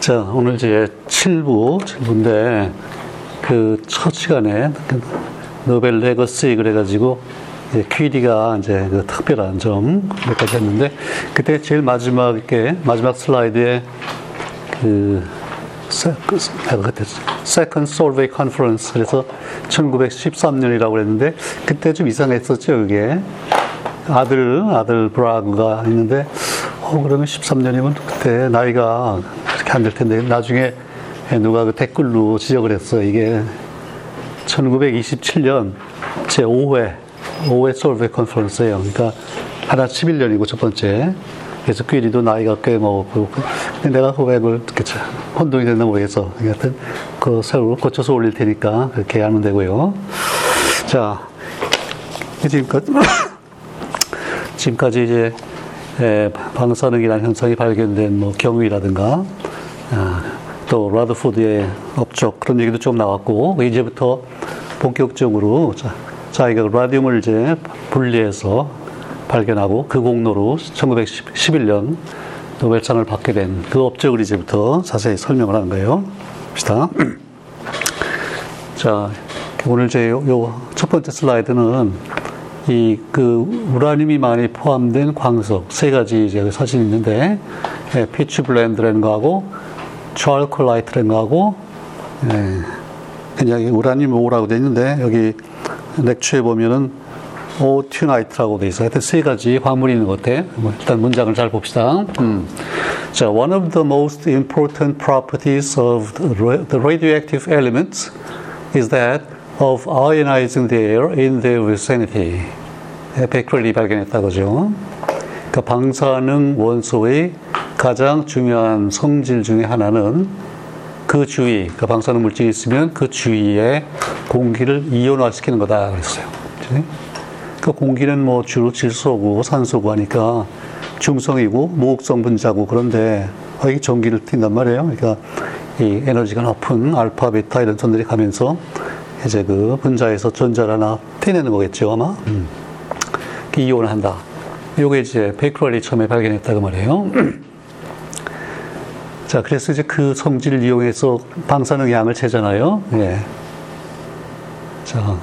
자, 오늘 이제 7부, 7부인데, 그 첫 시간에 그 Nobel legacy 그래가지고, 퀴리가 이제 그 특별한 점 몇 가지 했는데, 그때 제일 마지막에, 마지막 슬라이드에 그, 세, 그, 그때 Second Solvay Conference, 그래서 1913년이라고 그랬는데, 그때 좀 이상했었죠, 그게. 아들, 아들 브라그가 있는데, 어, 그러면 13년이면 그때 나이가 안 될 텐데, 나중에 누가 그 댓글로 지적을 했어요. 이게 1927년 제 5회, 5회 솔베 컨퍼런스예요. 그러니까 하나 11년이고 첫 번째. 그래서 퀴리도 나이가 꽤 먹었고, 근데 내가 고백을 혼동이 됐나 모르겠어. 하여튼 그 새로 고쳐서 올릴 테니까 그렇게 하면 되고요. 자, 지금까지, 지금까지 이제 에, 방사능이라는 현상이 발견된 뭐 경위라든가 아, 또 라더푸드의 업적 그런 얘기도 좀 나왔고 이제부터 본격적으로 자, 자기가 라디움을 이제 분리해서 발견하고 그 공로로 1911년 노벨상을 받게 된 그 업적을 이제부터 자세히 설명을 하는 거예요. 봅시다. 자, 오늘 제 요 첫 번째 슬라이드는 이 그 우라늄이 많이 포함된 광석 세 가지 이제 사진이 있는데 예, 피치블렌드라는 거하고 chalcolite라는 거하고 예, 그냥 우라늄 ore라고 돼 있는데 여기 렉처에 보면은 autunite라고 돼 있어요. 하여튼 세 가지 광물이 있는 것 같아. 뭐 일단 문장을 잘 봅시다. 음. 자, one of the most important properties of the radioactive elements is that of ionizing the air in their vicinity. 베크렐이 발견했다 그죠. 그러니까 방사능 원소의 가장 중요한 성질 중에 하나는 그 주위, 그 방사능 물질이 있으면 그 주위에 공기를 이온화시키는 거다 그랬어요. 그 공기는 뭐 주로 질소고 산소고 하니까 중성이고 무극성 분자고 그런데 이게 전기를 튄단 말이에요. 그러니까 이 에너지가 높은 알파, 베타 이런 전들이 가면서 이제 그 분자에서 전자를 하나 떼내는 거겠죠 아마. 음. 이온을 한다. 요게 이제 베크럴이 처음에 발견했다고 말이에요. 자, 그래서 이제 그 성질을 이용해서 방사능 양을 재잖아요. 예. 자,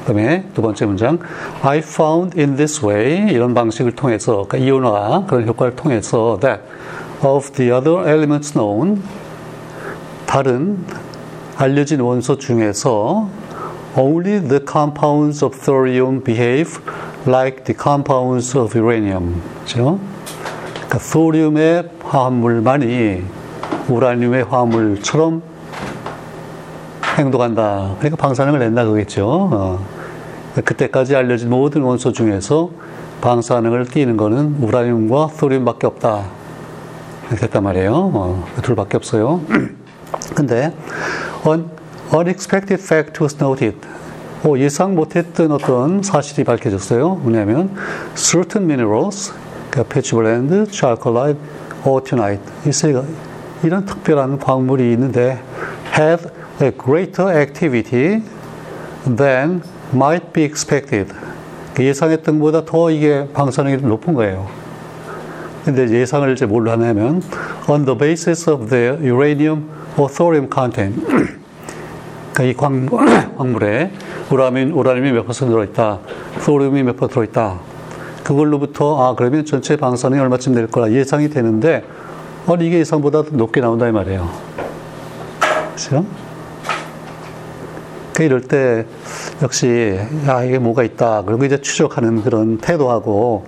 그다음에 두 번째 문장. I found in this way 이런 방식을 통해서 그러니까 이온화 그런 효과를 통해서 that of the other elements known 다른 알려진 원소 중에서 only the compounds of thorium behave like the compounds of uranium. 그렇죠? 그러니까 소듐의 화합물만이 우라늄의 화합물처럼 행동한다. 그러니까 방사능을 낸다 그겠죠. 어. 그때까지 알려진 모든 원소 중에서 방사능을 띠는 거는 우라늄과 소듐밖에 없다. 했단 말이에요. 어, 그 둘밖에 없어요. 근데 un, unexpected fact was noted. 오, 예상 못했던 어떤 사실이 밝혀졌어요. 뭐냐면 certain minerals, 그러니까 petroblend, chalcolite, autunite 이 세 이런 특별한 광물이 있는데 had a greater activity than might be expected. 예상했던 것보다 더 이게 방사능이 높은 거예요. 근데 예상을 이제 뭘로 하냐면 on the basis of the uranium or thorium content. 그러니까 이 광, 광물에 우라늄, 우라늄이 몇 퍼센트 들어있다, 소듐이 몇 퍼센트 들어있다. 그걸로부터 아 그러면 전체 방사능이 얼마쯤 될 거라 예상이 되는데 어 이게 예상보다 높게 나온다 이 말이에요. 그렇죠? 그 이럴 때 역시 아 이게 뭐가 있다 그리고 이제 추적하는 그런 태도하고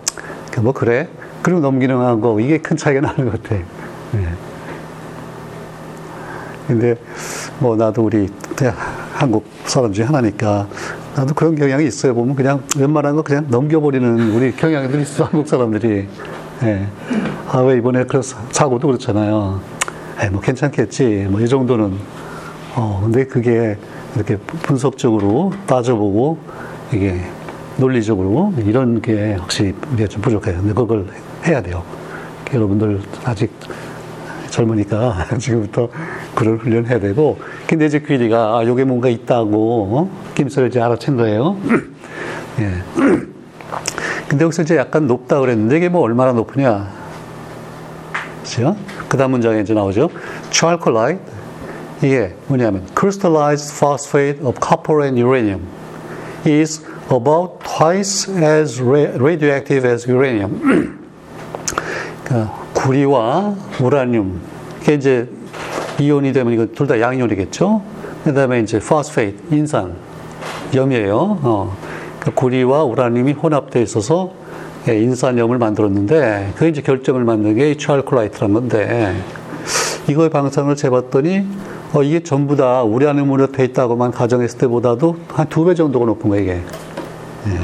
뭐 그래 그리고 넘기는 하고 이게 큰 차이가 나는 것 같아. 네. 근데 뭐 나도 우리 한국 사람 중에 하나니까 나도 그런 경향이 있어요. 보면 그냥 웬만한 거 그냥 넘겨버리는 우리 경향들이 있어 한국 사람들이. 예. 아 왜 이번에 그 사고도 그렇잖아요. 에, 뭐 괜찮겠지. 뭐 이 정도는. 어 근데 그게 이렇게 분석적으로 따져보고 이게 논리적으로 이런 게 확실히 우리가 좀 부족해요. 근데 그걸 해야 돼요. 여러분들 아직 젊으니까 지금부터 그런 훈련을 해야 되고 근데 이제 퀴리가 아 요게 뭔가 있다고 어? 김서를 이제 알아챈 거예요. 예. 근데 여기서 이제 약간 높다 그랬는데 이게 뭐 얼마나 높으냐? 그죠? 그 다음 문장에 이제 나오죠. chalcolite. 이게 뭐냐면 crystallized phosphate of copper and uranium is about twice as radioactive as uranium. 그러니까 구리와 우라늄. 이게 이제 이온이 되면 이거 둘 다 양이온이겠죠? 그 다음에 이제 phosphate, 인산, 염이에요. 어. 그러니까 구리와 우라늄이 혼합되어 있어서 예, 인산염을 만들었는데, 그 이제 결정을 만든 게 츄알콜라이트란 건데, 이거의 방사능을 재봤더니, 어, 이게 전부 다 우라늄으로 되어 있다고만 가정했을 때보다도 한 두 배 정도가 높은 거예요, 이게. 예.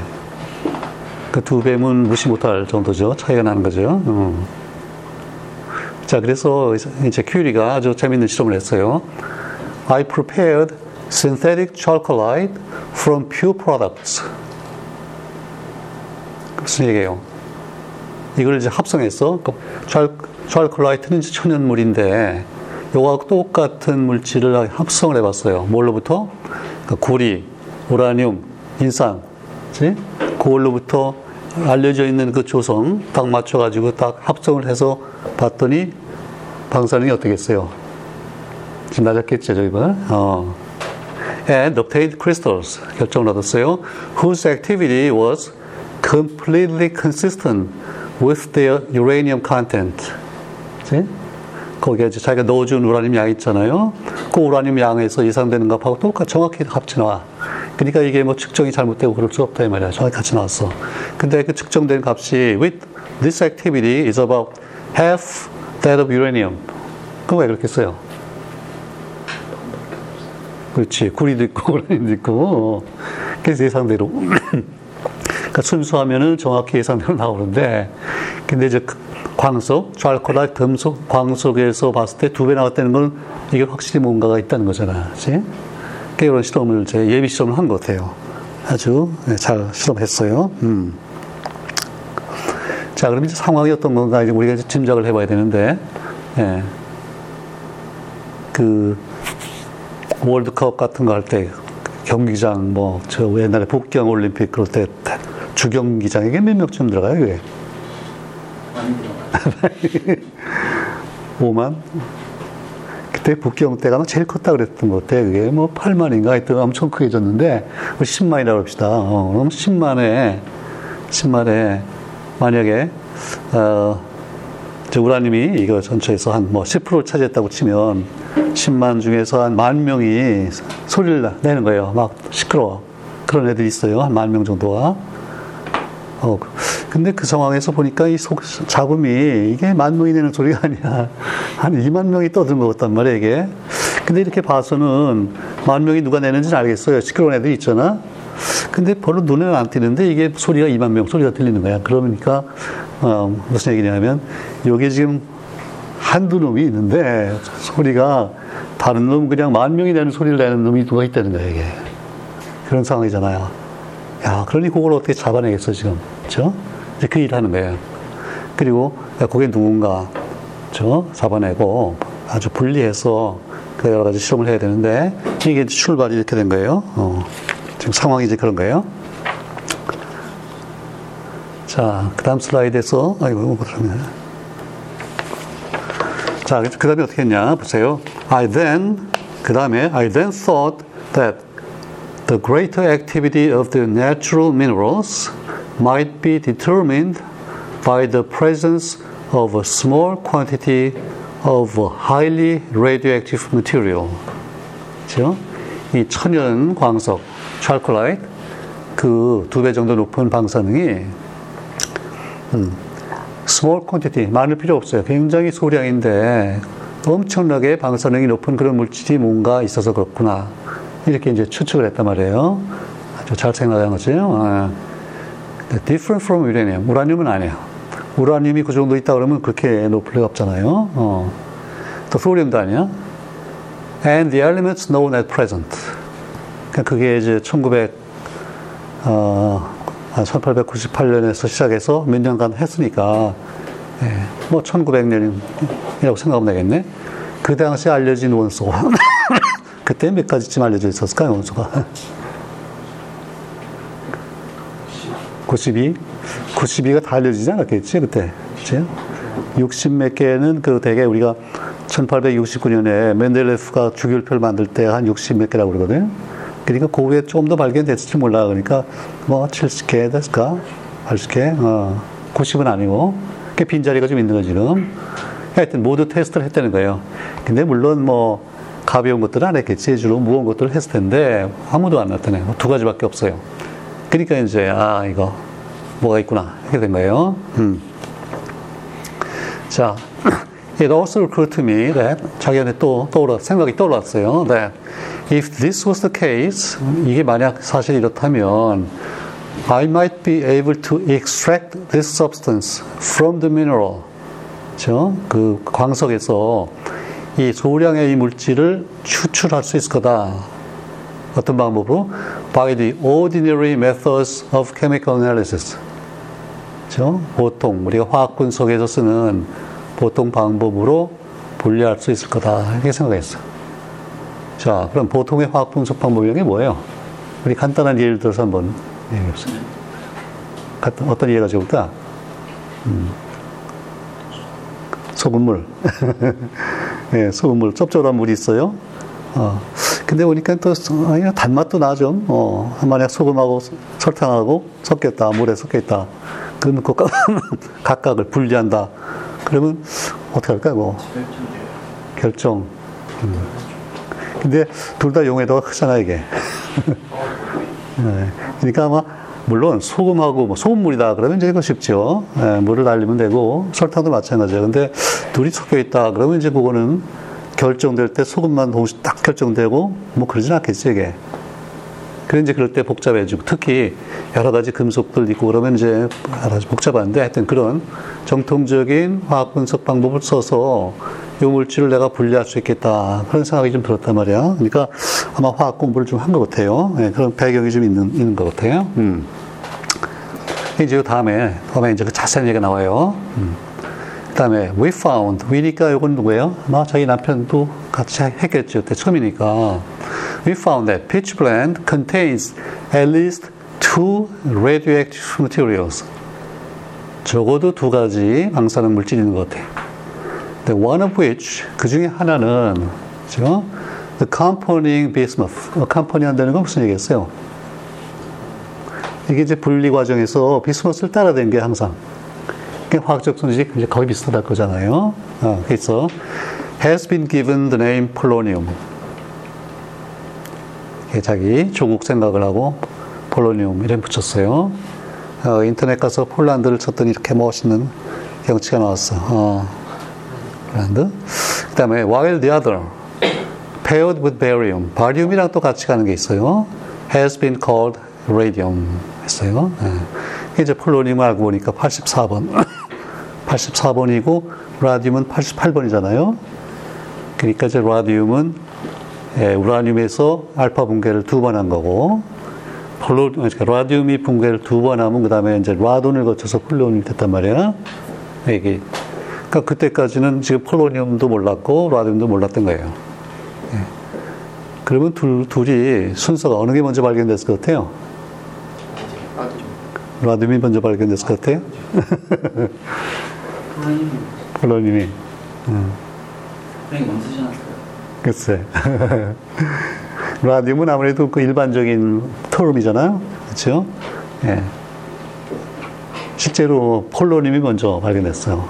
그두 배면 무시 못할 정도죠. 차이가 나는 거죠. 어. 자, 그래서 이제 큐리가 아주 재밌는 실험을 했어요. I prepared synthetic chalcolite from pure products. 무슨 얘기예요? 이걸 이제 합성해서 찰콜라이트는 천연물인데 요거하고 똑같은 물질을 합성을 해봤어요. 뭘로부터? 그러니까 구리, 우라늄, 인산, 그치? 그걸로부터 알려져 있는 그 조성 딱 맞춰가지고 딱 합성을 해서 봤더니 방사능이 어떻겠어요? 지금 낮았겠죠, 저희가? 어. And obtained crystals 결정을 얻었어요. Whose activity was completely consistent with their uranium content. 그치? 거기에 이제 자기가 넣어준 우라늄 양 있잖아요. 그 우라늄 양에서 예상되는 값하고 똑같이 정확히 합치 나와. 그러니까 이게 뭐 측정이 잘못되고 그럴 수 없다 이 말이야. 정확히 같이 나왔어. 근데 그 측정된 값이 with this activity is about half that of uranium. 그럼 왜 그렇게 써요? 그렇지. 구리도 있고 우라늄도 있고. 그래서 예상대로. 그러니까 순수하면은 정확히 예상대로 나오는데, 근데 이제 그 광석, 좌알코라 금속, 광석에서 봤을 때 두 배 나왔다는 건 이게 확실히 뭔가가 있다는 거잖아. 그치? 이런 실험을 제 예비 실험을 한 것 같아요. 아주 네, 잘 실험했어요. 음. 자, 그럼 이제 상황이 어떤 건가 이제 우리가 이제 짐작을 해봐야 되는데, 예. 그 월드컵 같은 거 할 때 경기장 뭐 저 옛날에 복경 올림픽 그럴 때 주경 기장에게 몇 명쯤 들어가요, 그게? 5만? 그때 북경 때가 제일 컸다 그랬던 것 같아. 그게 뭐 8만인가 하여튼 엄청 크게 졌는데, 10만이라고 뭐 합시다. 어, 그럼 10만에, 10만에, 만약에, 어, 저 우라님이 이거 전체에서 한 뭐 10%를 차지했다고 치면 10만 중에서 한 만 명이 소리를 내는 거예요. 막 시끄러워. 그런 애들이 있어요. 한 만 명 정도가. 어, 근데 그 상황에서 보니까 이 속, 잡음이 이게 만 명이 내는 소리가 아니야. 한 2만 명이 떠든 것 같단 말이야, 이게. 근데 이렇게 봐서는 만 명이 누가 내는지는 알겠어요. 시끄러운 애들이 있잖아. 근데 별로 눈에는 안 띄는데 이게 소리가 2만 명 소리가 들리는 거야. 그러니까, 어, 무슨 얘기냐면, 여기 지금 한두 놈이 있는데 소리가 다른 놈 그냥 만 명이 내는 소리를 내는 놈이 누가 있다는 거야, 이게. 그런 상황이잖아요. 야, 그러니 그걸 어떻게 잡아내겠어, 지금. 그죠? 이제 그 일을 하는 거예요. 그리고 거기에 누군가, 저 잡아내고 아주 분리해서 그 여러 가지 실험을 해야 되는데, 이게 출발이 이렇게 된 거예요. 어, 지금 상황이 이제 그런 거예요. 자, 그 다음 슬라이드에서, 아이고, 그러면. 자, 그 다음에 어떻게 했냐, 보세요. I then, 그 다음에, I then thought that the greater activity of the natural minerals might be determined by the presence of a small quantity of highly radioactive material. 그렇죠? 이 천연 광석, 찰콜라이트, 그 두 배 정도 높은 방사능이 음, small quantity, 많을 필요 없어요. 굉장히 소량인데 엄청나게 방사능이 높은 그런 물질이 뭔가 있어서 그렇구나. 이렇게 이제 추측을 했단 말이에요. 아주 잘 생각한 거죠. 아. different from uranium. 우라늄은 아니에요. 우라늄이 그 정도 있다 그러면 그렇게 높을 리가 없잖아요. 어. 또 소듐도 아니야. And the elements known at present. 그러니까 그게 이제 1900, 어, 1898년에서 시작해서 몇 년간 했으니까, 예, 뭐 1900년이라고 생각하면 되겠네. 그 당시 알려진 원소. 그때 몇 가지쯤 알려져 있었을까요, 원소가? 92? 92가 다 알려지지 않았겠지, 그때. 그치? 60몇 개는 그 대개 우리가 1869년에 멘델레프가 주기율표를 만들 때 한 60 몇 개라고 그러거든요. 그러니까 그 후에 좀 더 발견됐을지 몰라. 그러니까 뭐 70개 됐을까? 80개? 어, 90은 아니고. 그 빈자리가 좀 있는 거지, 지금. 하여튼 모두 테스트를 했다는 거예요. 근데 물론 뭐 가벼운 것들은 안 했겠지. 주로 무거운 것들을 했을 텐데 아무도 안 나타나요. 두 가지밖에 없어요. 그러니까 이제 아 이거 뭐가 있구나 이렇게 된 거예요. 음. 자, it also occurred to me that 자기한테 또 떠올라 생각이 떠올랐어요. that if this was the case 이게 만약 사실 이렇다면 I might be able to extract this substance from the mineral. 그렇죠? 그 광석에서 이 소량의 이 물질을 추출할 수 있을 거다. 어떤 방법으로? By the ordinary methods of chemical analysis. 그렇죠? 보통 우리가 화학 분석에서 쓰는 보통 방법으로 분리할 수 있을 거다. 이렇게 생각했어. 자, 그럼 보통의 화학 분석 방법이 뭐예요? 우리 간단한 예를 들어서 한번 얘기해 보세요. 어떤 예가 좋을까? 음. 소금물. 예, 소금물. 쩝쩝한 물이 있어요. 어. 근데 보니까 또, 아니, 단맛도 나죠. 어, 만약 소금하고 설탕하고 섞였다. 물에 섞였다. 그러면 그 각각을 분리한다. 그러면 어떻게 할까요? 뭐? 결정. 음. 근데 둘 다 용해도가 크잖아, 이게. 네. 그러니까 아마 물론 소금하고 뭐 소금물이다 그러면 이제 이거 쉽죠. 예, 물을 날리면 되고 설탕도 마찬가지예요. 근데 둘이 섞여 있다 그러면 이제 그거는 결정될 때 소금만 동시 딱 결정되고 뭐 그러진 않겠지 이게. 그래 이제 그럴 때 복잡해지고 특히 여러 가지 금속들 있고 그러면 이제 여러 가지 복잡한데 하여튼 그런 정통적인 화학 분석 방법을 써서 이 물질을 내가 분리할 수 있겠다 그런 생각이 좀 들었단 말이야. 그러니까 아마 화학 공부를 좀 한 것 같아요. 네, 그런 배경이 좀 있는 있는 것 같아요. 음. 그 다음에 다음에 이제 그 자세한 얘기가 나와요. 음. 그 다음에 we found we니까 이건 누구예요? 아마 자기 남편도 같이 했겠죠. 그때 처음이니까. We found that pitch blende contains at least two radioactive materials. 적어도 두 가지 방사능 물질이 있는 것 같아요. The one of which 그 중에 하나는 그죠? The accompanying bismuth. accompany 한다는 건 무슨 얘기겠어요? 이게 이제 분리 과정에서 비스무스를 따라댄 게 항상 화학적 손질이 이제 거의 비슷하다 거잖아요. 어, 그래서 has been given the name polonium. 자기 조국 생각을 하고 폴로니움 이름 붙였어요. 어, 인터넷 가서 폴란드를 쳤더니 이렇게 멋있는 경치가 나왔어. 어, 폴란드. 그 다음에 while the other paired with barium, 바리움이랑 또 같이 가는 게 있어요. has been called radium 했어요. 네. 이제 폴로니움을 알고 보니까 84번. 84번이고 라디움은 88번이잖아요. 그러니까 이제 라디움은 예, 우라늄에서 알파 붕괴를 두 번 한 거고 폴로 그러니까 라디움이 붕괴를 두 번 하면 그 다음에 이제 라돈을 거쳐서 폴로늄이 됐단 말이야. 이게 그러니까 그때까지는 지금 폴로늄도 몰랐고 라디움도 몰랐던 거예요. 예. 그러면 둘, 둘이 순서가 어느 게 먼저 발견됐을 것 같아요? 라디움이 먼저 발견됐을 것 같아요? 음. 먼저 쓰지 않았어요? 글쎄. 라디움은 아무래도 그 일반적인 토름이잖아요. 그렇죠? 예. 실제로 폴로늄이 먼저 발견됐어요.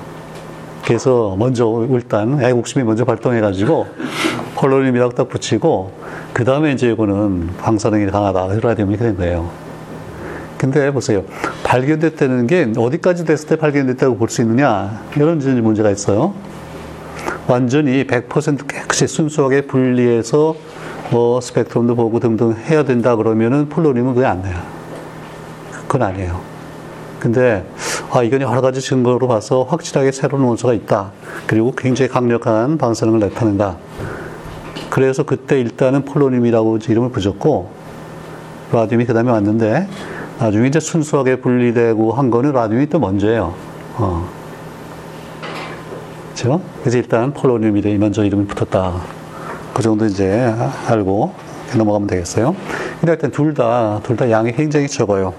그래서 먼저 일단 애국심이 먼저 발동해가지고 폴로늄이라고 딱 붙이고 그 다음에 이제 이거는 방사능이 강하다. 라디움이 이렇게 된 거예요. 근데 보세요. 발견됐다는 게 어디까지 됐을 때 발견됐다고 볼 수 있느냐. 이런 문제가 있어요. 완전히 100% 깨끗이 순수하게 분리해서 뭐 스펙트럼도 보고 등등 해야 된다 그러면은 폴로늄은 그게 안 돼요. 그건 아니에요. 근데 아 이건 여러 가지 증거로 봐서 확실하게 새로운 원소가 있다. 그리고 굉장히 강력한 방사능을 나타낸다. 그래서 그때 일단은 폴로늄이라고 이름을 붙였고 라듐이 그 다음에 왔는데 나중에 이제 순수하게 분리되고 한 거는 라듐이 또 먼저예요. 어. 그렇죠? 그래서 일단 폴로늄이 먼저 이름이 붙었다. 그 정도 이제 알고 넘어가면 되겠어요. 근데 일단 둘 다, 둘 다 양이 굉장히 적어요.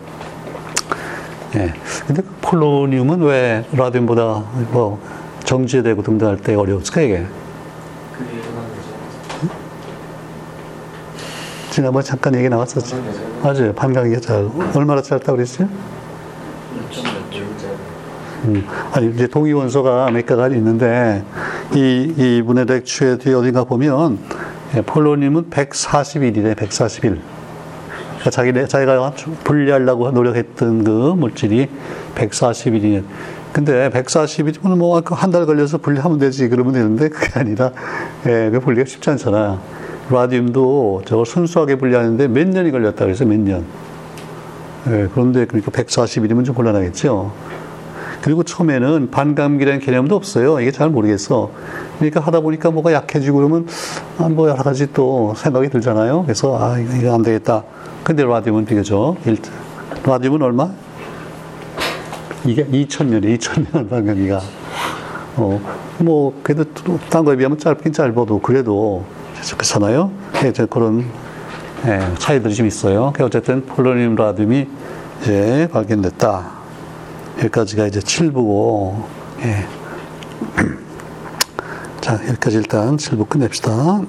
예. 근데 폴로니움은 왜 라듐보다 뭐 정제되고 등등할 때 어려웠을까 이게 일어난 지난번 잠깐 얘기 나왔었지. 거죠. 맞아요. 반감기가 잘 얼마나 짧다고 그랬어요? 6.6점. 음, 아니 이제 동위 원소가 몇 개가 있는데 이 이분의 렉추에 뒤에 어딘가 보면 예, 폴로님은 141이래 141. 그러니까 자기 자기가 분리하려고 노력했던 그 물질이 141이네. 근데 141이면 뭐 한 달 걸려서 분리하면 되지 그러면 되는데 그게 아니라 예, 그 분리가 쉽지 않잖아. 라듐도 저걸 순수하게 분리하는데 몇 년이 걸렸다 그래서 몇 년. 예, 그런데 그러니까 141이면 좀 곤란하겠죠. 그리고 처음에는 반감기라는 개념도 없어요. 이게 잘 모르겠어. 그러니까 하다 보니까 뭐가 약해지고 그러면 아, 뭐 여러 가지 또 생각이 들잖아요. 그래서 아 이거, 이거 안 되겠다. 근데 라디움은 비교적 일- 라디움은 얼마? 이게 2천년이 2천년 반감기가 어 뭐 그래도 또딴 거에 비하면 짧긴 짧아도 그래도 그렇잖아요. 그래서 그런 예, 차이들이 좀 있어요. 어쨌든 폴로늄 라듐이 이제 발견됐다. 여기까지가 이제 7부고, 예. 자, 여기까지 일단 7부 끝냅시다.